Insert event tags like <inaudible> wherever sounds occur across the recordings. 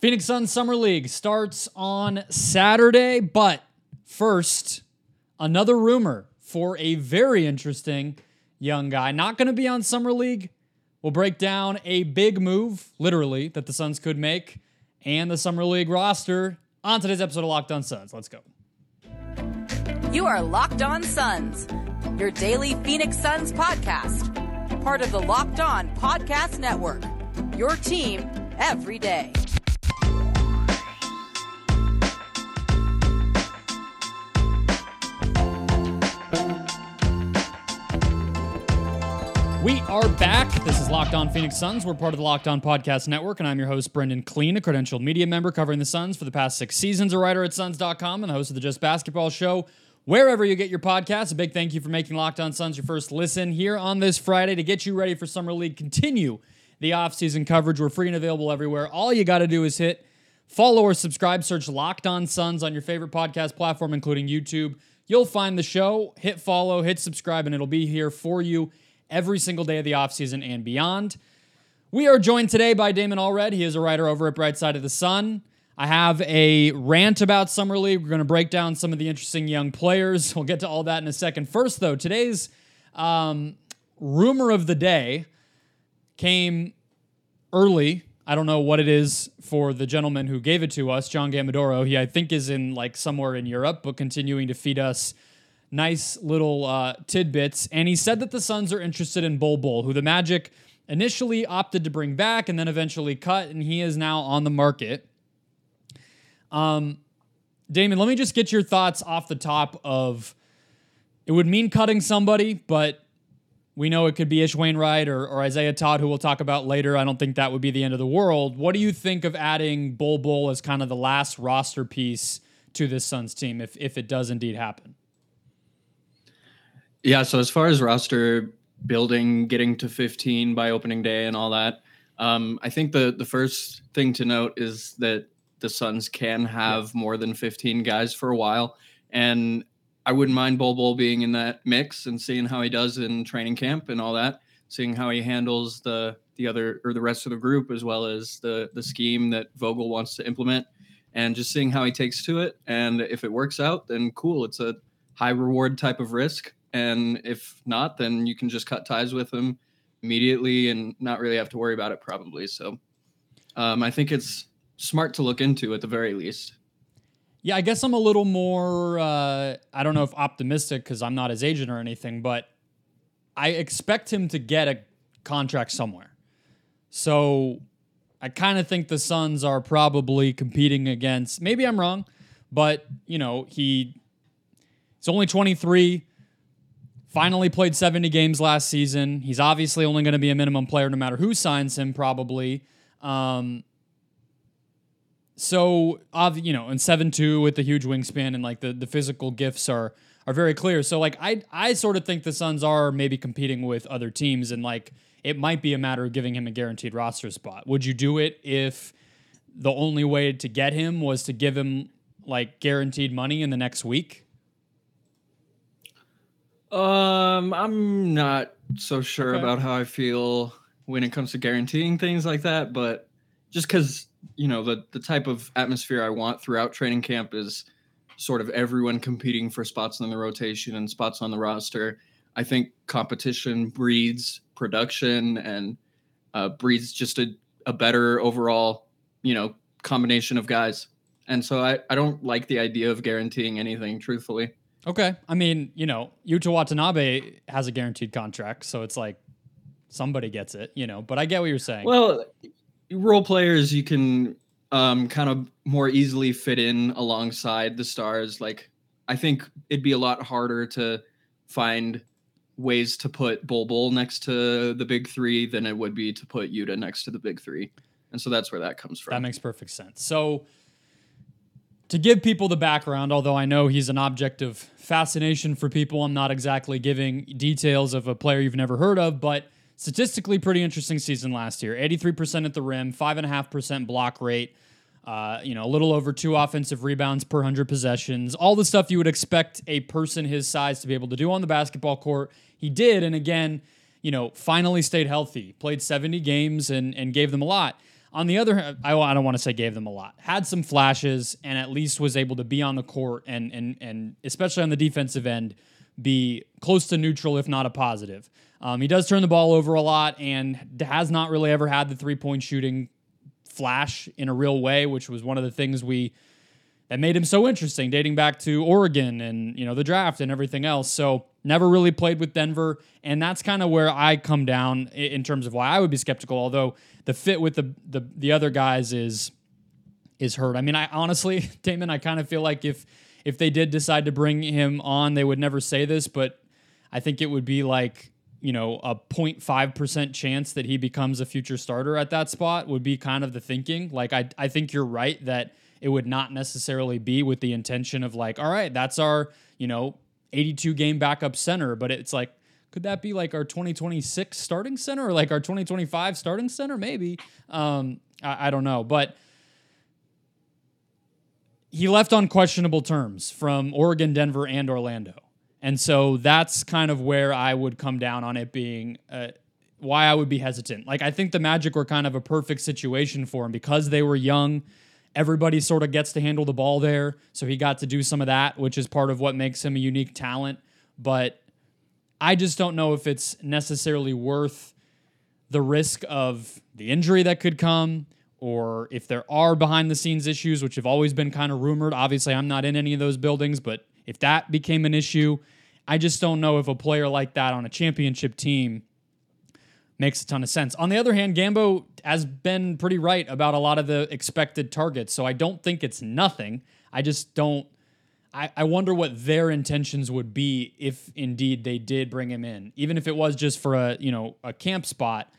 Phoenix Suns Summer League starts on Saturday, but first, another rumor for a very interesting young guy. Not going to be on Summer League. We'll break down a big move, literally, that the Suns could make and the Summer League roster on today's episode of Locked On Suns. Let's go. You are Locked On Suns, your daily Phoenix Suns podcast, part of the Locked On Podcast Network. Your team every day. We are back. This is Locked On Phoenix Suns. We're part of the Locked On Podcast Network, and I'm your host, Brendon Kleen, a credentialed media member covering the Suns for the past six seasons, a writer at Suns.com, and the host of the Just Basketball Show. Wherever you get your podcasts, a big thank you for making Locked On Suns your first listen here on this Friday to get you ready for Summer League. Continue the offseason coverage. We're free and available everywhere. All you got to do is hit follow or subscribe, search Locked On Suns on your favorite podcast platform, including YouTube. You'll find the show, hit follow, hit subscribe, and it'll be here for you every single day of the offseason and beyond. We are joined today by Damon Allred. He is a writer over at Bright Side of the Sun. I have a rant about Summer League. We're going to break down some of the interesting young players. <laughs> We'll get to all that in a second. First, though, today's um, rumor of the day came early. I don't know what it is for the gentleman who gave it to us, John Gambadoro. He, I think, is in like somewhere in Europe, but continuing to feed us nice little uh, tidbits. And he said that the Suns are interested in Bol Bol, who the Magic initially opted to bring back and then eventually cut, and he is now on the market. Um, Damon, let me just get your thoughts off the top of it would mean cutting somebody, but we know it could be Ish Wainwright or, or Isaiah Todd, who we'll talk about later. I don't think that would be the end of the world. What do you think of adding Bol Bol as kind of the last roster piece to this Suns team if, if it does indeed happen? Yeah, so as far as roster building, getting to 15 by opening day and all that, um, I think the the first thing to note is that the Suns can have more than 15 guys for a while, and I wouldn't mind Bol Bol being in that mix and seeing how he does in training camp and all that, seeing how he handles the the other or the rest of the group as well as the the scheme that Vogel wants to implement, and just seeing how he takes to it. And if it works out, then cool. It's a high reward type of risk and if not, then you can just cut ties with them immediately and not really have to worry about it probably. So um, I think it's smart to look into at the very least. Yeah, I guess I'm a little more, uh, I don't know if optimistic because I'm not his agent or anything, but I expect him to get a contract somewhere. So I kind of think the Suns are probably competing against, maybe I'm wrong, but, you know, he. It's only 23 finally played 70 games last season. He's obviously only going to be a minimum player no matter who signs him, probably. Um, so, you know, and 7 2 with the huge wingspan and like the, the physical gifts are are very clear. So, like, I, I sort of think the Suns are maybe competing with other teams and like it might be a matter of giving him a guaranteed roster spot. Would you do it if the only way to get him was to give him like guaranteed money in the next week? Um, I'm not so sure okay. about how I feel when it comes to guaranteeing things like that, but just because you know the the type of atmosphere I want throughout training camp is sort of everyone competing for spots in the rotation and spots on the roster. I think competition breeds production and uh, breeds just a, a better overall, you know, combination of guys. And so I, I don't like the idea of guaranteeing anything, truthfully. Okay. I mean, you know, Yuta Watanabe has a guaranteed contract, so it's like somebody gets it, you know, but I get what you're saying. Well, role players you can um, kind of more easily fit in alongside the stars. Like, I think it'd be a lot harder to find ways to put Bol Bol next to the big three than it would be to put Yuta next to the big three. And so that's where that comes from. That makes perfect sense. So, to give people the background, although I know he's an object of fascination for people, I'm not exactly giving details of a player you've never heard of, but statistically pretty interesting season last year. 83% at the rim, 5.5% block rate, uh, you know, a little over two offensive rebounds per 100 possessions, all the stuff you would expect a person his size to be able to do on the basketball court. He did, and again, you know, finally stayed healthy, played 70 games and, and gave them a lot. On the other hand, I, I don't want to say gave them a lot. Had some flashes and at least was able to be on the court and and and especially on the defensive end be close to neutral if not a positive. Um, he does turn the ball over a lot and has not really ever had the three point shooting flash in a real way, which was one of the things we that made him so interesting, dating back to Oregon and you know the draft and everything else. So never really played with Denver, and that's kind of where I come down in terms of why I would be skeptical. Although the fit with the the, the other guys is is hurt. I mean, I honestly, <laughs> Damon, I kind of feel like if if they did decide to bring him on, they would never say this, but I think it would be like you know a 0.5% chance that he becomes a future starter at that spot would be kind of the thinking. Like I I think you're right that it would not necessarily be with the intention of like, all right, that's our, you know, 82 game backup center, but it's like, could that be like our 2026 starting center or like our 2025 starting center? Maybe. Um, I, I don't know. But he left on questionable terms from Oregon, Denver, and Orlando. And so that's kind of where I would come down on it being uh, why I would be hesitant. Like, I think the Magic were kind of a perfect situation for him because they were young everybody sort of gets to handle the ball there. So he got to do some of that, which is part of what makes him a unique talent. But I just don't know if it's necessarily worth the risk of the injury that could come or if there are behind the scenes issues, which have always been kind of rumored. Obviously, I'm not in any of those buildings, but if that became an issue, I just don't know if a player like that on a championship team makes a ton of sense. On the other hand, Gambo has been pretty right about a lot of the expected targets, so I don't think it's nothing. I just don't. I, I wonder what their intentions would be if indeed they did bring him in, even if it was just for a you know a camp spot.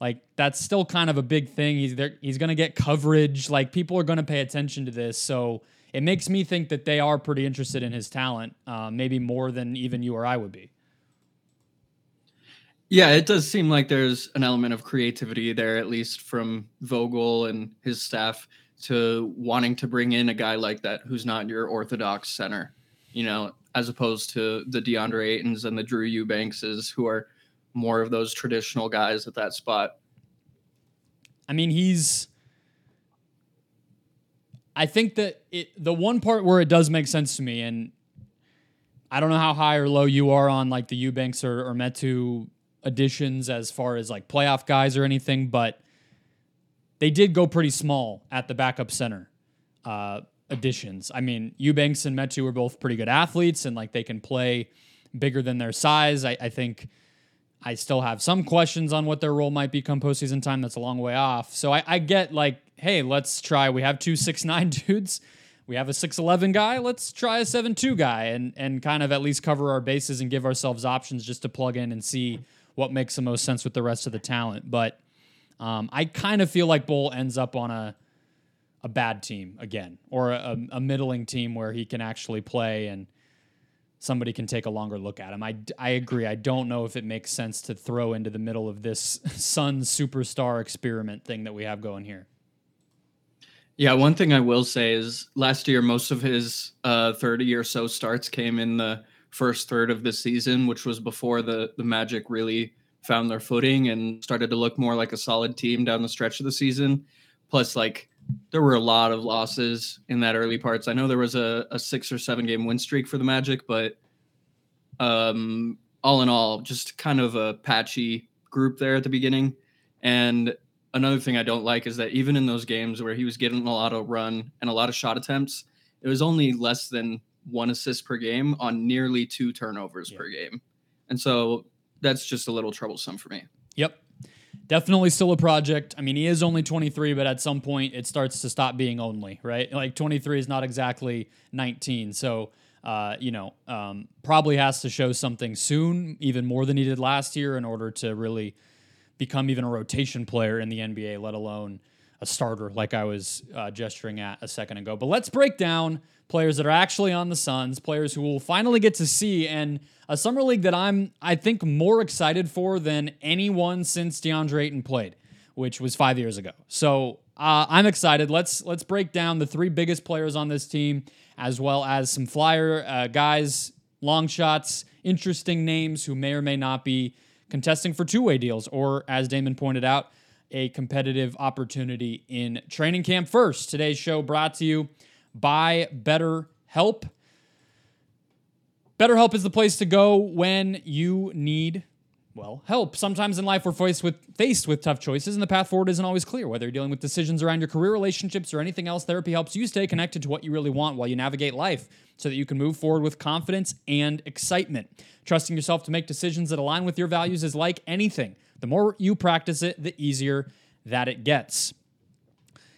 Like that's still kind of a big thing. He's there. He's going to get coverage. Like people are going to pay attention to this, so it makes me think that they are pretty interested in his talent, uh, maybe more than even you or I would be. Yeah, it does seem like there's an element of creativity there, at least from Vogel and his staff, to wanting to bring in a guy like that who's not your orthodox center, you know, as opposed to the DeAndre Aytons and the Drew Eubankses, who are more of those traditional guys at that spot. I mean, he's. I think that it the one part where it does make sense to me, and I don't know how high or low you are on like the Eubanks or, or Metu additions as far as like playoff guys or anything, but they did go pretty small at the backup center uh, additions. I mean, Eubanks and Metu are both pretty good athletes and like they can play bigger than their size. I, I think I still have some questions on what their role might be come postseason time. That's a long way off. So I, I get like, hey, let's try. We have two six nine <laughs> dudes. We have a six eleven guy. Let's try a seven two guy and and kind of at least cover our bases and give ourselves options just to plug in and see what makes the most sense with the rest of the talent. But um, I kind of feel like Bol ends up on a a bad team again, or a, a, middling team where he can actually play and somebody can take a longer look at him. I, I agree. I don't know if it makes sense to throw into the middle of this <laughs> Sun superstar experiment thing that we have going here. Yeah, one thing I will say is last year most of his uh, 30 or so starts came in the first third of the season, which was before the the Magic really found their footing and started to look more like a solid team down the stretch of the season. Plus, like there were a lot of losses in that early parts. I know there was a, a six or seven game win streak for the Magic, but um, all in all, just kind of a patchy group there at the beginning. And another thing I don't like is that even in those games where he was getting a lot of run and a lot of shot attempts, it was only less than one assist per game on nearly two turnovers yeah. per game. And so that's just a little troublesome for me. Yep. Definitely still a project. I mean, he is only 23, but at some point it starts to stop being only, right? Like 23 is not exactly 19. So, uh, you know, um, probably has to show something soon, even more than he did last year, in order to really become even a rotation player in the NBA, let alone a starter like I was uh, gesturing at a second ago. But let's break down players that are actually on the Suns, players who will finally get to see, and a summer league that I'm I think more excited for than anyone since DeAndre Ayton played, which was five years ago. So uh, I'm excited. Let's let's break down the three biggest players on this team, as well as some flyer uh, guys, long shots, interesting names who may or may not be contesting for two way deals, or as Damon pointed out a competitive opportunity in training camp. First, today's show brought to you by BetterHelp. BetterHelp is the place to go when you need well, help. Sometimes in life we're faced with faced with tough choices and the path forward isn't always clear. Whether you're dealing with decisions around your career, relationships, or anything else, therapy helps you stay connected to what you really want while you navigate life so that you can move forward with confidence and excitement. Trusting yourself to make decisions that align with your values is like anything. The more you practice it, the easier that it gets.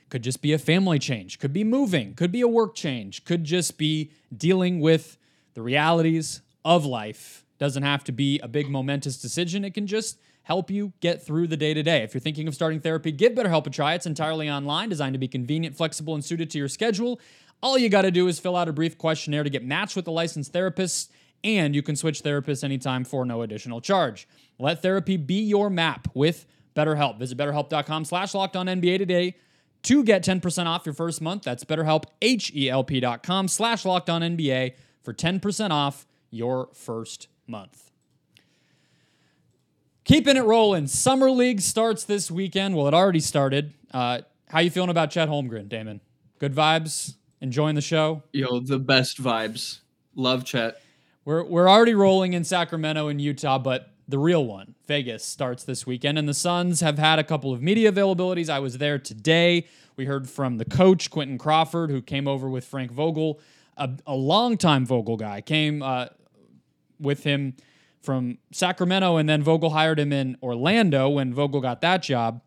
Could just be a family change, could be moving, could be a work change, could just be dealing with the realities of life doesn't have to be a big momentous decision. It can just help you get through the day to day. If you're thinking of starting therapy, give BetterHelp a try. It's entirely online, designed to be convenient, flexible, and suited to your schedule. All you got to do is fill out a brief questionnaire to get matched with a licensed therapist, and you can switch therapists anytime for no additional charge. Let therapy be your map with BetterHelp. Visit betterhelp.com slash locked on NBA today to get 10% off your first month. That's betterhelp, H-E-L-P dot com slash locked on NBA for 10% off your first month. Keeping it rolling. Summer League starts this weekend. Well, it already started. Uh, how you feeling about Chet Holmgren, Damon? Good vibes? Enjoying the show? Yo, the best vibes. Love Chet. We're, we're already rolling in Sacramento and Utah, but the real one, Vegas, starts this weekend. And the Suns have had a couple of media availabilities. I was there today. We heard from the coach, Quinton Crawford, who came over with Frank Vogel, a, a longtime Vogel guy, came uh, with him from Sacramento, and then Vogel hired him in Orlando when Vogel got that job.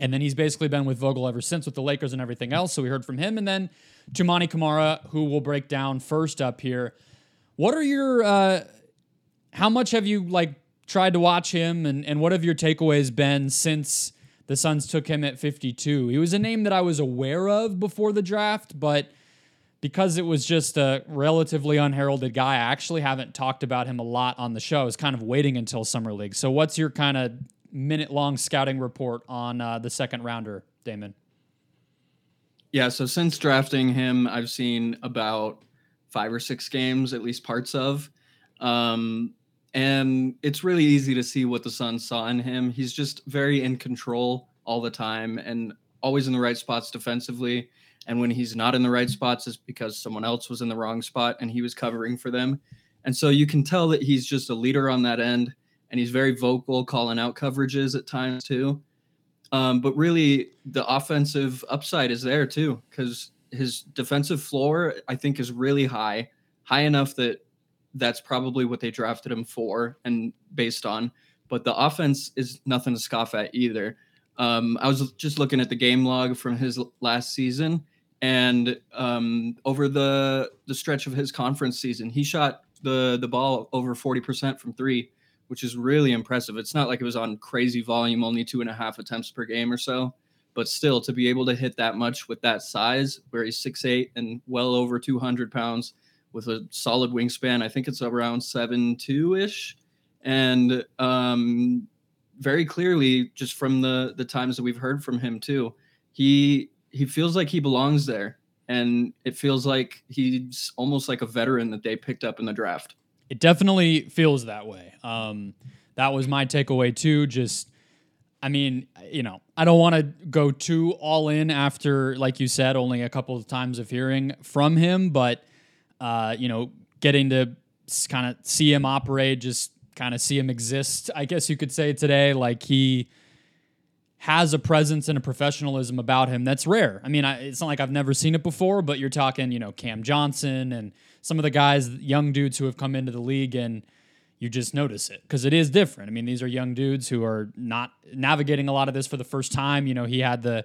And then he's basically been with Vogel ever since with the Lakers and everything else. So we heard from him. And then Toumani Camara, who will break down first up here. What are your, uh, how much have you like tried to watch him and, and what have your takeaways been since the Suns took him at 52? He was a name that I was aware of before the draft, but because it was just a relatively unheralded guy, I actually haven't talked about him a lot on the show. I was kind of waiting until Summer League. So, what's your kind of minute long scouting report on uh, the second rounder, Damon? Yeah, so since drafting him, I've seen about five or six games, at least parts of. Um, and it's really easy to see what the Suns saw in him. He's just very in control all the time and always in the right spots defensively. And when he's not in the right spots, it's because someone else was in the wrong spot and he was covering for them. And so you can tell that he's just a leader on that end and he's very vocal, calling out coverages at times too. Um, but really, the offensive upside is there too because his defensive floor, I think, is really high, high enough that that's probably what they drafted him for and based on. But the offense is nothing to scoff at either. Um, I was just looking at the game log from his last season, and um, over the the stretch of his conference season, he shot the the ball over forty percent from three, which is really impressive. It's not like it was on crazy volume, only two and a half attempts per game or so, but still to be able to hit that much with that size, where he's six eight and well over two hundred pounds, with a solid wingspan, I think it's around seven two ish, and um, very clearly, just from the the times that we've heard from him too, he he feels like he belongs there and it feels like he's almost like a veteran that they picked up in the draft. It definitely feels that way. Um, that was my takeaway too. Just, I mean, you know, I don't want to go too all in after, like you said, only a couple of times of hearing from him, but uh, you know, getting to kind of see him operate, just kind of see him exist. I guess you could say today, like he has a presence and a professionalism about him that's rare. I mean, I, it's not like I've never seen it before, but you're talking, you know, Cam Johnson and some of the guys, young dudes who have come into the league, and you just notice it because it is different. I mean, these are young dudes who are not navigating a lot of this for the first time. You know, he had the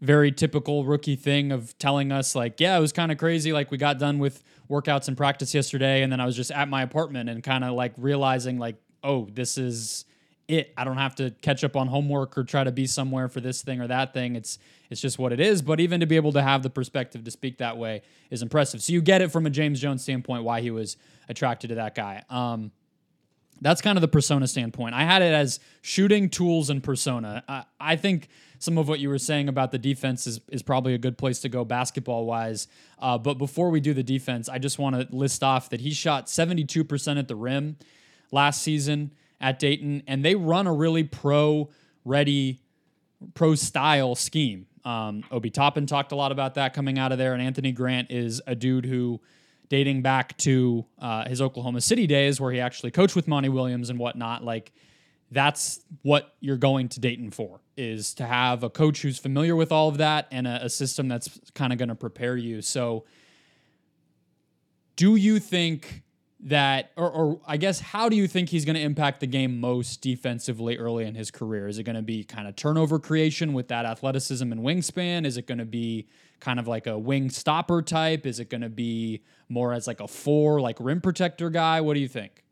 very typical rookie thing of telling us, like, yeah, it was kind of crazy. Like, we got done with workouts and practice yesterday, and then I was just at my apartment and kind of like realizing, like, oh, this is it. I don't have to catch up on homework or try to be somewhere for this thing or that thing. It's it's just what it is. But even to be able to have the perspective to speak that way is impressive. So you get it from a James Jones standpoint why he was attracted to that guy. Um, that's kind of the persona standpoint. I had it as shooting tools and persona. I, I think some of what you were saying about the defense is, is probably a good place to go basketball wise. Uh, but before we do the defense, I just want to list off that he shot 72% at the rim last season at Dayton, and they run a really pro ready pro style scheme. Um, Obi Toppin talked a lot about that coming out of there, and Anthony Grant is a dude who, dating back to uh, his Oklahoma City days, where he actually coached with Monty Williams and whatnot, like that's what you're going to Dayton for is to have a coach who's familiar with all of that and a, a system that's kind of going to prepare you. So, do you think that, or, or I guess, how do you think he's going to impact the game most defensively early in his career? Is it going to be kind of turnover creation with that athleticism and wingspan? Is it going to be kind of like a wing stopper type? Is it going to be more as like a four, like rim protector guy? What do you think?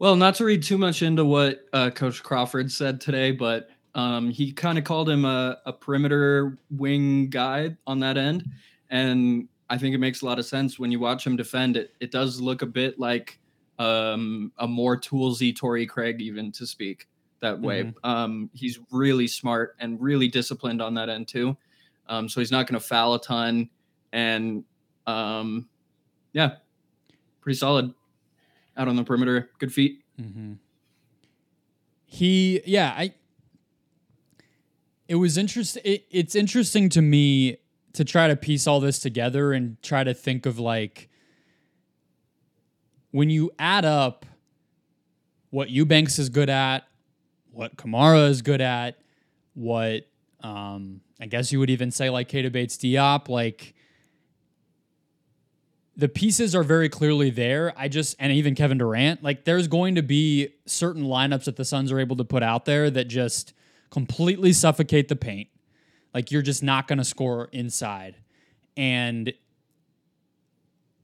Well, not to read too much into what uh, Coach Crawford said today, but um, he kind of called him a, a, perimeter wing guy on that end. And I think it makes a lot of sense when you watch him defend. It it does look a bit like um, a more toolsy Torrey Craig, even to speak that way. Mm-hmm. Um, he's really smart and really disciplined on that end too. Um, so he's not going to foul a ton, and um, yeah, pretty solid out on the perimeter. Good feet. Mm-hmm. He, yeah, I. It was interesting. It, it's interesting to me to try to piece all this together and try to think of like when you add up what Eubanks is good at, what Camara is good at, what um, I guess you would even say like Keita Bates Diop, like the pieces are very clearly there. I just and even Kevin Durant, like there's going to be certain lineups that the Suns are able to put out there that just completely suffocate the paint. Like you're just not going to score inside. And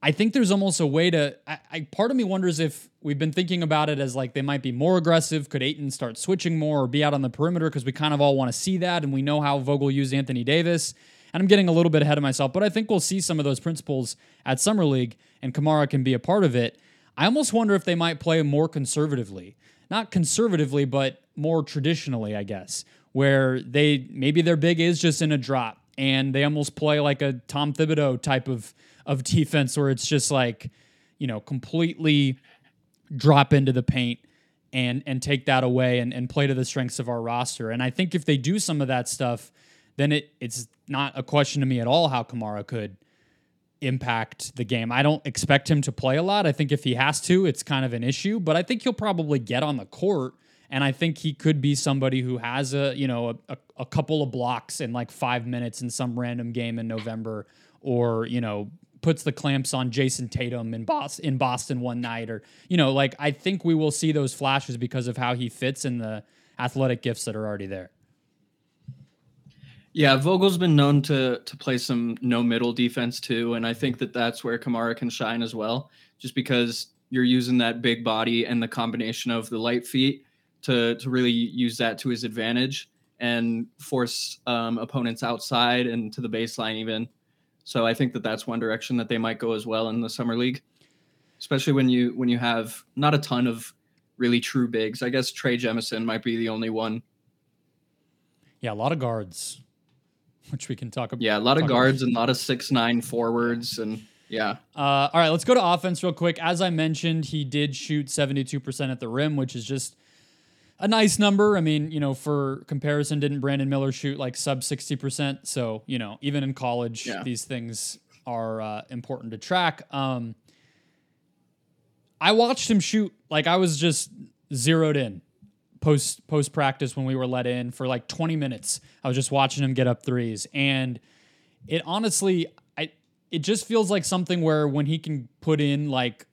I think there's almost a way to I, I, part of me wonders if we've been thinking about it as like they might be more aggressive. Could Ayton start switching more or be out on the perimeter? Because we kind of all want to see that and we know how Vogel used Anthony Davis. And I'm getting a little bit ahead of myself, but I think we'll see some of those principles at Summer League, and Camara can be a part of it. I almost wonder if they might play more conservatively. Not conservatively, but more traditionally, I guess, where they maybe their big is just in a drop and they almost play like a Tom Thibodeau type of of defense where it's just like, you know, completely drop into the paint and and take that away and, and play to the strengths of our roster. And I think if they do some of that stuff, then it it's not a question to me at all how Camara could impact the game. I don't expect him to play a lot. I think if he has to, it's kind of an issue, but I think he'll probably get on the court and I think he could be somebody who has a, you know, a, a couple of blocks in like 5 minutes in some random game in November or, you know, puts the clamps on Jayson Tatum in Boston, in Boston one night or, you know, like I think we will see those flashes because of how he fits in the athletic gifts that are already there. Yeah, Vogel's been known to to play some no middle defense too, and I think that that's where Camara can shine as well, just because you're using that big body and the combination of the light feet to to really use that to his advantage and force um, opponents outside and to the baseline even. So I think that that's one direction that they might go as well in the summer league, especially when you when you have not a ton of really true bigs. I guess Trey Jemison might be the only one. Yeah, a lot of guards which we can talk about. Yeah, a lot of guards about. and a lot of six nine forwards and yeah. Uh, all right, let's go to offense real quick. As I mentioned, he did shoot 72% at the rim, which is just a nice number. I mean, you know, for comparison, didn't Brandon Miller shoot like sub 60%? So, you know, even in college, yeah. these things are uh, important to track. Um, I watched him shoot like I was just zeroed in post post practice when we were let in for like 20 minutes. I was just watching him get up threes, and it honestly, I it just feels like something where when he can put in like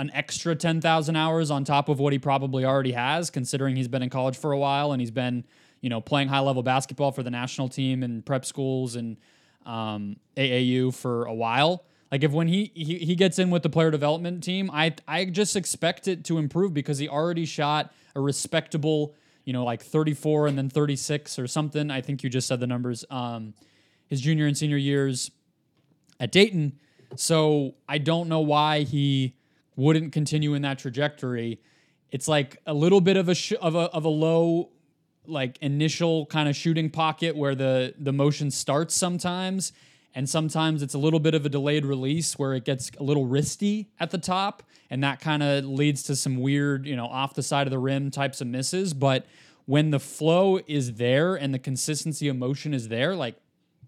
an extra 10,000 hours on top of what he probably already has, considering he's been in college for a while and he's been, you know, playing high level basketball for the national team and prep schools and um, AAU for a while. Like if when he, he he gets in with the player development team, I I just expect it to improve because he already shot a respectable, you know, like 34 and then 36 or something. I think you just said the numbers. Um, his junior and senior years at Dayton. So I don't know why he wouldn't continue in that trajectory. It's like a little bit of a sh- of a of a low like initial kind of shooting pocket where the the motion starts sometimes and sometimes it's a little bit of a delayed release where it gets a little wristy at the top and that kind of leads to some weird, you know, off the side of the rim types of misses. But when the flow is there and the consistency of motion is there, like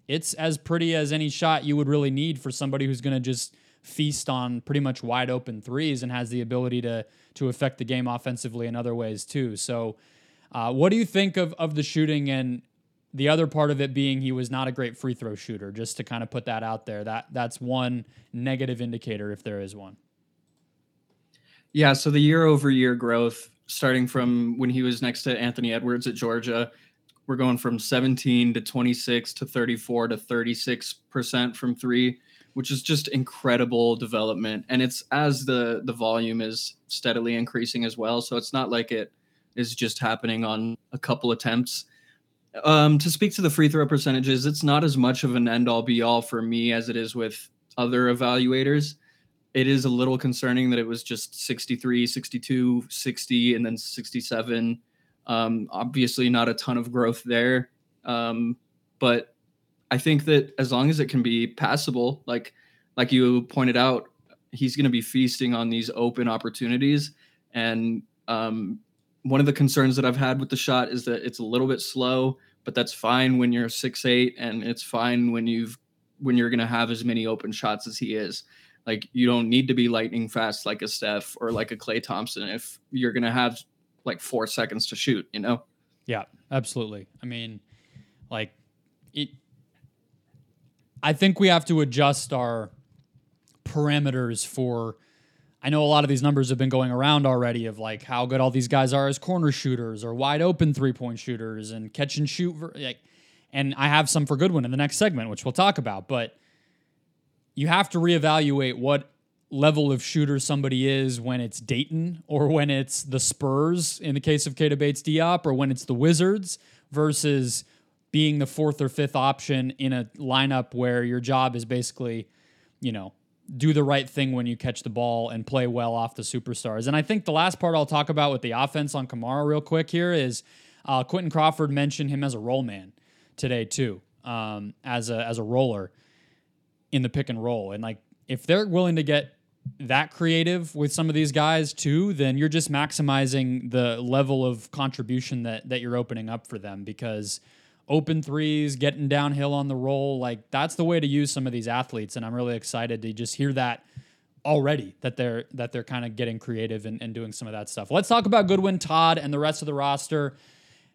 it's as pretty as any shot you would really need for somebody who's going to just feast on pretty much wide open threes and has the ability to to affect the game offensively in other ways too. So, uh, what do you think of of the shooting and the other part of it being he was not a great free throw shooter? Just to kind of put that out there, that that's one negative indicator if there is one. Yeah, so the year over year growth, starting from when he was next to Anthony Edwards at Georgia, we're going from 17 to 26 to 34 to 36 percent from three which is just incredible development. And it's as the the volume is steadily increasing as well. So it's not like it is just happening on a couple attempts. Um, to speak to the free throw percentages it's not as much of an end all be all for me as it is with other evaluators. It is a little concerning that it was just 63 62 60 and then 67 um, obviously not a ton of growth there. Um, but I think that as long as it can be passable, like like you pointed out, he's going to be feasting on these open opportunities. And um, one of the concerns that I've had with the shot is that it's a little bit slow, but that's fine when you're six eight, and it's fine when you've when you're going to have as many open shots as he is. Like you don't need to be lightning fast like a Steph or like a Klay Thompson if you're going to have like four seconds to shoot. You know? Yeah, absolutely. I mean, like it I think we have to adjust our parameters for. I know a lot of these numbers have been going around already of like how good all these guys are as corner shooters or wide open three point shooters and catch and shoot. Like, and I have some for Goodwin in the next segment, which we'll talk about. But you have to reevaluate what level of shooter somebody is when it's Dayton or when it's the Spurs in the case of Keita Bates Diop or when it's the Wizards versus being the fourth or fifth option in a lineup where your job is basically, you know, do the right thing when you catch the ball and play well off the superstars. And I think the last part I'll talk about with the offense on Camara real quick here is uh, Quinton Crawford mentioned him as a roll man today too, um, as a as a roller in the pick and roll. And like if they're willing to get that creative with some of these guys too, then you're just maximizing the level of contribution that that you're opening up for them because open threes, getting downhill on the roll. Like that's the way to use some of these athletes. And I'm really excited to just hear that already that they're that they're kind of getting creative and, and doing some of that stuff. Let's talk about Goodwin Todd and the rest of the roster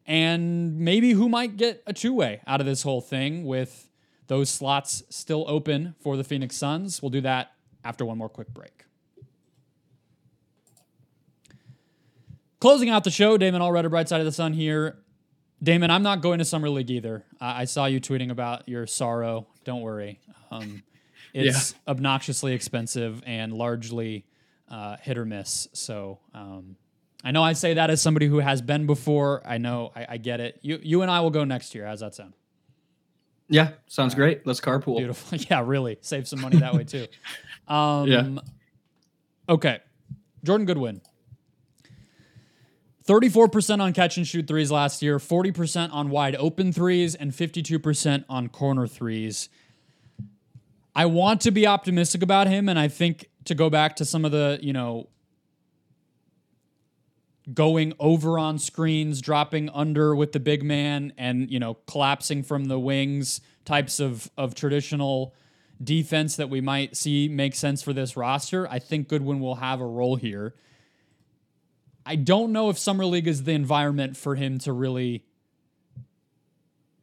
and maybe who might get a two-way out of this whole thing with those slots still open for the Phoenix Suns. We'll do that after one more quick break. Closing out the show, Damon Allred, Bright Side of the Sun here. Damon, I'm not going to summer league either. I, I saw you tweeting about your sorrow. Don't worry. Um, <laughs> it's yeah. obnoxiously expensive and largely uh, hit or miss. So um, I know I say that as somebody who has been before. I know I, I, get it. You you and I will go next year. How's that sound? Yeah, sounds great. Let's carpool. Beautiful. <laughs> Yeah, really save some money that way too. <laughs> Um, yeah. Okay, Jordan Goodwin. 34% on catch and shoot threes last year, 40% on wide open threes, and 52% on corner threes. I want to be optimistic about him, and I think to go back to some of the, you know, going over on screens, dropping under with the big man, and, you know, collapsing from the wings types of, of traditional defense that we might see make sense for this roster. I think Goodwin will have a role here. I don't know if Summer League is the environment for him to really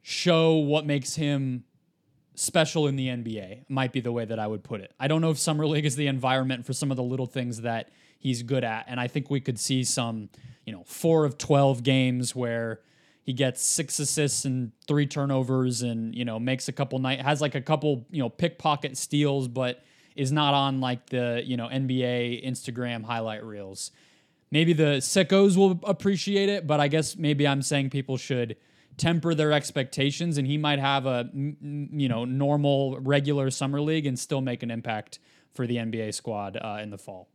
show what makes him special in the NBA, might be the way that I would put it. I don't know if Summer League is the environment for some of the little things that he's good at. And I think we could see some, you know, four of 12 games where he gets six assists and three turnovers and, you know, makes a couple night, has like a couple, you know, pickpocket steals, but is not on like the, you know, NBA Instagram highlight reels maybe the sickos will appreciate it, but I guess maybe I'm saying people should temper their expectations and he might have a you know normal regular summer league and still make an impact for the NBA squad uh, in the fall.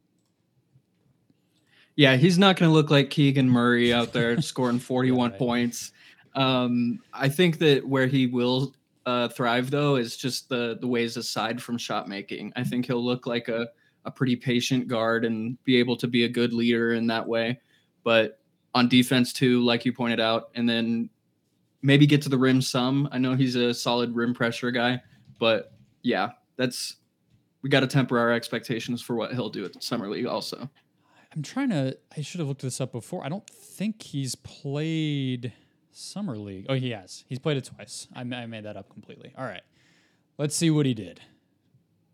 Yeah, he's not going to look like Keegan Murray out there <laughs> scoring 41 yeah, right. points. Um, I think that where he will uh, thrive though is just the the ways aside from shot making. I think he'll look like a a pretty patient guard and be able to be a good leader in that way. But on defense too, like you pointed out, and then maybe get to the rim some. I know he's a solid rim pressure guy, but yeah, that's we got to temper our expectations for what he'll do at the summer league. Also, I'm trying to. I should have looked this up before. I don't think he's played summer league. Oh, he has. He's played it twice. I, I made that up completely. All right, let's see what he did.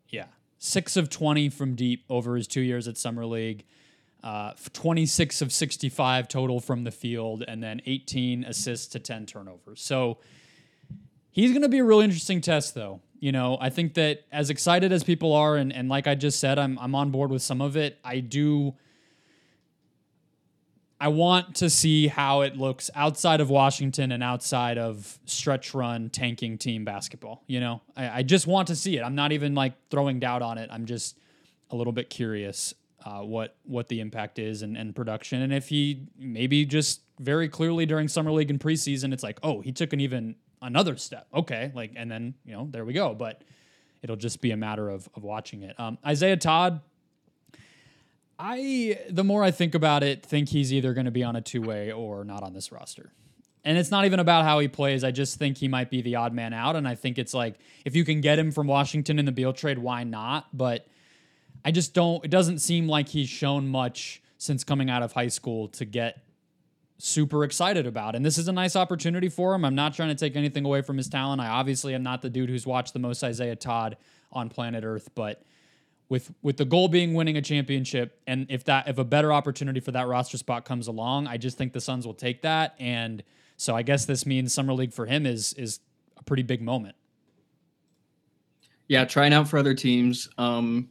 Yeah, six of twenty from deep over his two years at summer league. Uh, 26 of 65 total from the field, and then 18 assists to 10 turnovers. So he's going to be a really interesting test, though. You know, I think that as excited as people are, and, and like I just said, I'm, I'm on board with some of it. I do. I want to see how it looks outside of Washington and outside of stretch run tanking team basketball. You know, I, I just want to see it. I'm not even like throwing doubt on it. I'm just a little bit curious uh, what what the impact is and, and production, and if he maybe just very clearly during summer league and preseason, it's like, oh, he took an even another step. Okay, like, and then you know there we go. But it'll just be a matter of of watching it. Um, Isaiah Todd. I the more I think about it, think he's either going to be on a two way or not on this roster. And it's not even about how he plays. I just think he might be the odd man out. And I think it's like if you can get him from Washington in the Beal trade, why not? But I just don't. It doesn't seem like he's shown much since coming out of high school to get super excited about. And this is a nice opportunity for him. I'm not trying to take anything away from his talent. I obviously am not the dude who's watched the most Isaiah Todd on planet Earth, but with with the goal being winning a championship and if that if a better opportunity for that roster spot comes along, I just think the Suns will take that and so I guess this means summer league for him is is a pretty big moment. Yeah, trying out for other teams. Um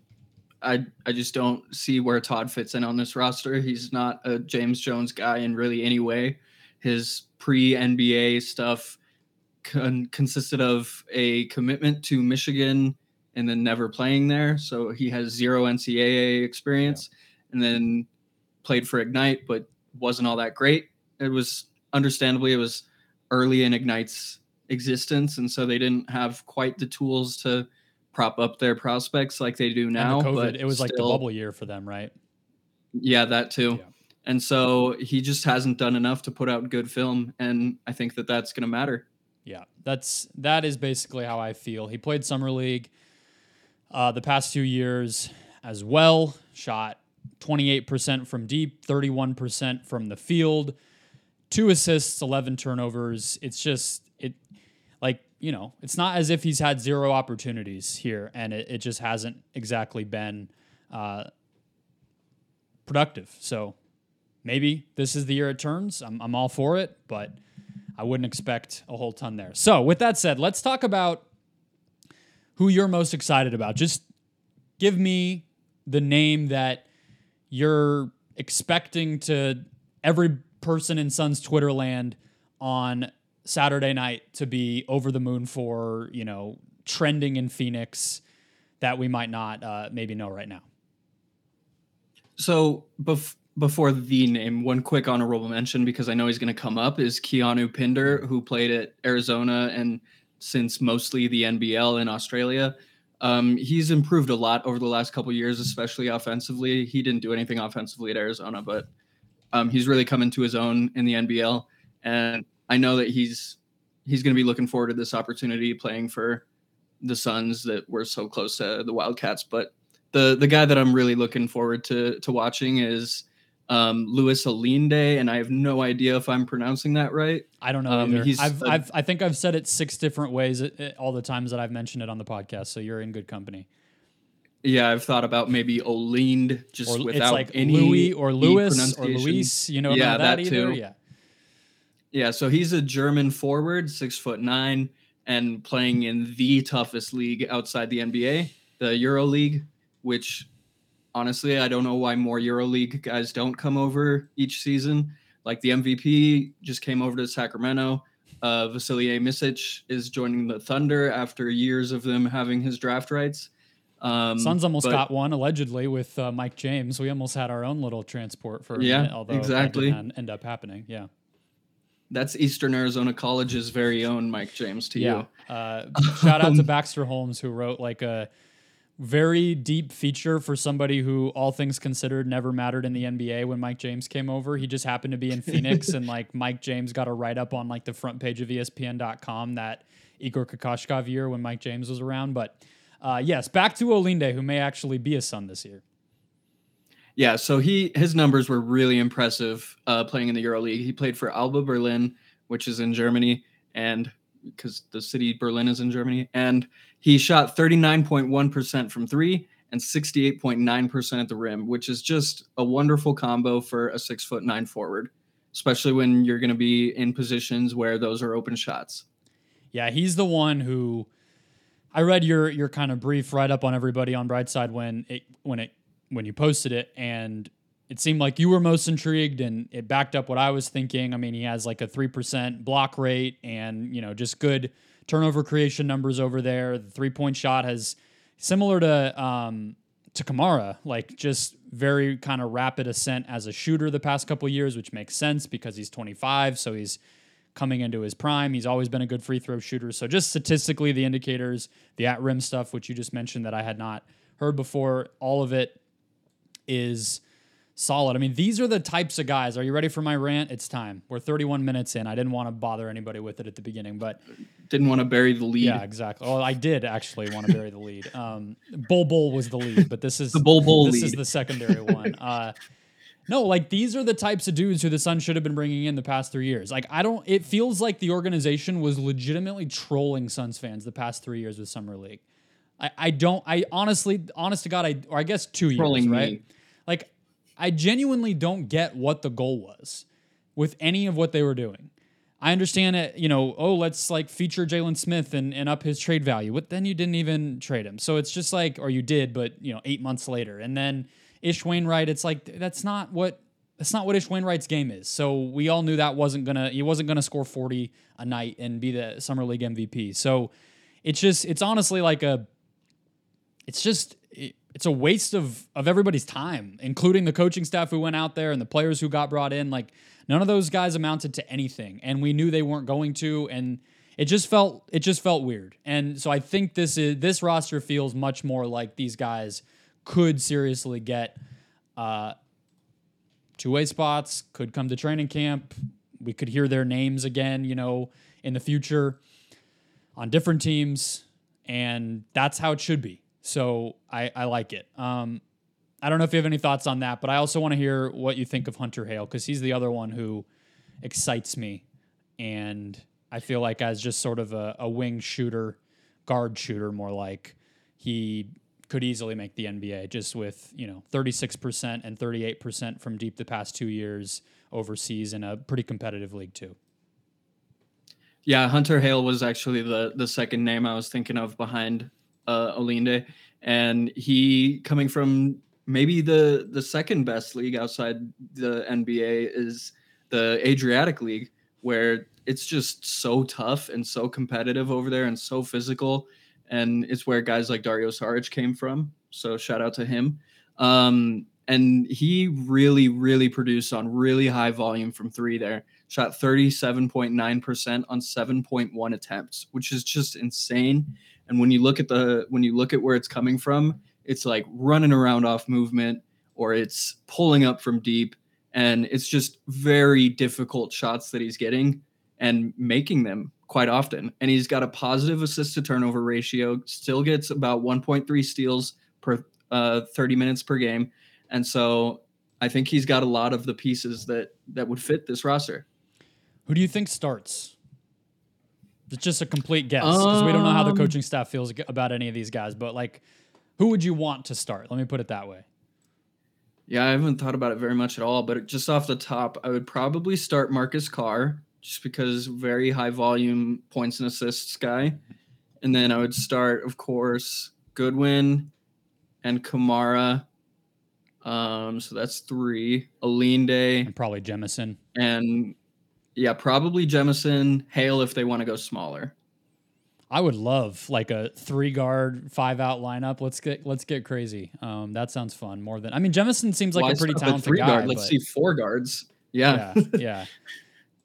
I I just don't see where Todd fits in on this roster. He's not a James Jones guy in really any way. His pre NBA stuff con- consisted of a commitment to Michigan and then never playing there, so he has zero NCAA experience, yeah. and then played for Ignite, but wasn't all that great. It was understandably it was early in Ignite's existence, and so they didn't have quite the tools to prop up their prospects like they do now. COVID, but it was still, like the bubble year for them, right? Yeah, that too. Yeah. And so he just hasn't done enough to put out good film, and I think that that's going to matter. Yeah, that's that is basically how I feel. He played summer league uh, the past two years as well. Shot 28% from deep, 31% from the field, two assists, 11 turnovers. It's just it like you know, it's not as if he's had zero opportunities here, and it, it just hasn't exactly been uh, productive. So maybe this is the year it turns. I'm, I'm all for it, but I wouldn't expect a whole ton there. So, with that said, let's talk about who you're most excited about. Just give me the name that you're expecting to every person in Suns Twitter land on Saturday night to be over the moon for, you know, trending in Phoenix that we might not uh, maybe know right now? So bef- before the name, one quick honorable mention because I know he's going to come up is Keanu Pinder, who played at Arizona and since mostly the NBL in Australia. Um, he's improved a lot over the last couple years, especially offensively. He didn't do anything offensively at Arizona, but um, he's really come into his own in the NBL. And I know that he's he's going to be looking forward to this opportunity playing for the Suns that were so close to the Wildcats. But the the guy that I'm really looking forward to to watching is um, Louis Olinde, and I have no idea if I'm pronouncing that right. I don't know um, either. I've, a, I've, I think I've said it six different ways all the times that I've mentioned it on the podcast. So you're in good company. Yeah, I've thought about maybe Olind just or without like any Louis or Louis or Luis. You know yeah, that, that either? Too. Yeah. Yeah, so he's a German forward, six foot nine, and playing in the toughest league outside the NBA, the Euro League, which honestly, I don't know why more EuroLeague guys don't come over each season. Like the MVP just came over to Sacramento. Uh, Vasilije Micic is joining the Thunder after years of them having his draft rights. Um, Suns almost but, got one allegedly with uh, Mike James. We almost had our own little transport for yeah, minute, although exactly didn't end up happening. Yeah. That's Eastern Arizona College's very own Mike James to yeah. you. Uh, shout out to Baxter Holmes who wrote like a very deep feature for somebody who, all things considered, never mattered in the NBA when Mike James came over. He just happened to be in Phoenix, <laughs> and like Mike James got a write up on like the front page of ESPN.com that Igor Kokoshkov year when Mike James was around. But uh, yes, back to Olinde, who may actually be a son this year. Yeah, so he his numbers were really impressive uh, playing in the EuroLeague. He played for Alba Berlin, which is in Germany, and because the city Berlin is in Germany, and he shot 39.1% from three and 68.9% at the rim, which is just a wonderful combo for a six foot nine forward, especially when you're going to be in positions where those are open shots. Yeah, he's the one who I read your your kind of brief write up on everybody on Brightside when it when it when you posted it and it seemed like you were most intrigued and it backed up what I was thinking. I mean, he has like a 3% block rate and, you know, just good turnover creation numbers over there. The three point shot has similar to, um, to Camara, like just very kind of rapid ascent as a shooter the past couple years, which makes sense because he's 25. So he's coming into his prime. He's always been a good free throw shooter. So just statistically, the indicators, the at rim stuff, which you just mentioned that I had not heard before, all of it is solid. I mean, these are the types of guys. Are you ready for my rant? It's time. We're 31 minutes in. I didn't want to bother anybody with it at the beginning, but didn't want to bury the lead. Yeah, exactly. Well, I did actually want to bury the lead. Um, Bol Bol was the lead, but this is the Bol Bol. This lead. is the secondary one. <laughs> Uh, no, like these are the types of dudes who the Sun should have been bringing in the past three years. Like I don't. It feels like the organization was legitimately trolling Suns fans the past three years with Summer League. I, I don't. I honestly, honest to God, I or I guess two trolling years, right? Me. Like I genuinely don't get what the goal was with any of what they were doing. I understand it, you know, oh, let's like feature Jalen Smith and, and up his trade value. But then you didn't even trade him. So it's just like, or you did, but you know, eight months later. And then Ish Wainwright, it's like that's not what that's not what Ish Wainwright's game is. So we all knew that wasn't gonna he wasn't gonna score 40 a night and be the summer league MVP. So it's just it's honestly like a it's just it, it's a waste of of everybody's time, including the coaching staff who went out there and the players who got brought in. Like none of those guys amounted to anything, and we knew they weren't going to. And it just felt it just felt weird. And so I think this is this roster feels much more like these guys could seriously get uh, two way spots, could come to training camp. We could hear their names again, you know, in the future on different teams, and that's how it should be. So I, I like it. Um, I don't know if you have any thoughts on that, but I also want to hear what you think of Hunter Hale because he's the other one who excites me. And I feel like as just sort of a, a wing shooter, guard shooter, more like he could easily make the NBA just with, you know, 36% and 38% from deep the past two years overseas in a pretty competitive league, too. Yeah, Hunter Hale was actually the the second name I was thinking of behind uh, Olinde, and he coming from maybe the the second best league outside the NBA is the Adriatic League, where it's just so tough and so competitive over there and so physical, and it's where guys like Dario Saric came from. So shout out to him. Um, and he really, really produced on really high volume from three there. Shot 37.9% on 7.1 attempts, which is just insane. And when you look at the when you look at where it's coming from, it's like running around off movement or it's pulling up from deep and it's just very difficult shots that he's getting and making them quite often. And he's got a positive assist to turnover ratio, still gets about 1.3 steals per uh, 30 minutes per game. And so I think he's got a lot of the pieces that that would fit this roster. Who do you think starts? It's just a complete guess because um, we don't know how the um, coaching staff feels about any of these guys. But like, who would you want to start? Let me put it that way. Yeah, I haven't thought about it very much at all. But just off the top, I would probably start Marcus Carr just because very high volume points and assists guy. And then I would start, of course, Goodwin and Camara. Um, so that's three. Olinde. And probably Jemison. And yeah, probably Jemison, Hale if they want to go smaller. I would love like a three guard, five out lineup. Let's get let's get crazy. Um, that sounds fun. More than I mean, Jemison seems like well, a pretty talented guy. Guard. Let's see four guards. Yeah, yeah, yeah.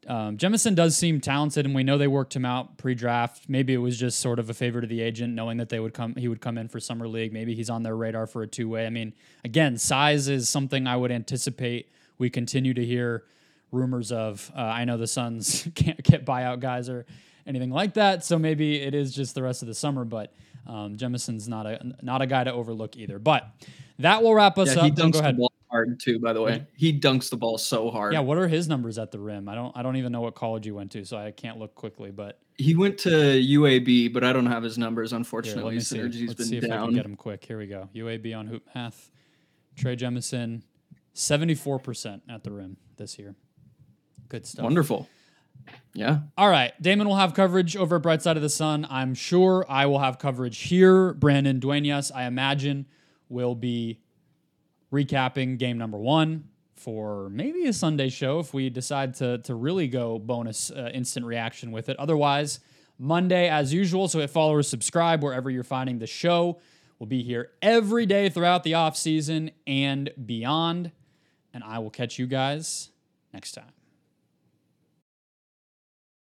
um, Jemison does seem talented, and we know they worked him out pre-draft. Maybe it was just sort of a favor to the agent, knowing that they would come, he would come in for summer league. Maybe he's on their radar for a two-way. I mean, again, size is something I would anticipate we continue to hear rumors of. Uh, I know the Suns <laughs> can't get buyout guys or anything like that, so maybe it is just the rest of the summer. But um, Jemison's not a not a guy to overlook either. But that will wrap us Yeah, up. he dunks go the ball hard too. By the way, he dunks the ball so hard. Yeah, what are his numbers at the rim? I don't I don't even know what college he went to, so I can't look quickly. But He went to UAB, but I don't have his numbers. here, Unfortunately, let me see. Let's been see if I can get him quick. Here we go. UAB on Hoop Math. Trey Jemison, seventy four percent at the rim this year. Good stuff. Wonderful. Yeah. All right. Damon will have coverage over at Bright Side of the Sun. I'm sure I will have coverage here. Brandon Duenas, I imagine, will be recapping game number one for maybe a Sunday show if we decide to, to really go bonus uh, instant reaction with it. Otherwise, Monday as usual. So hit follow or subscribe wherever you're finding the show. We'll be here every day throughout the off season and beyond. And I will catch you guys next time.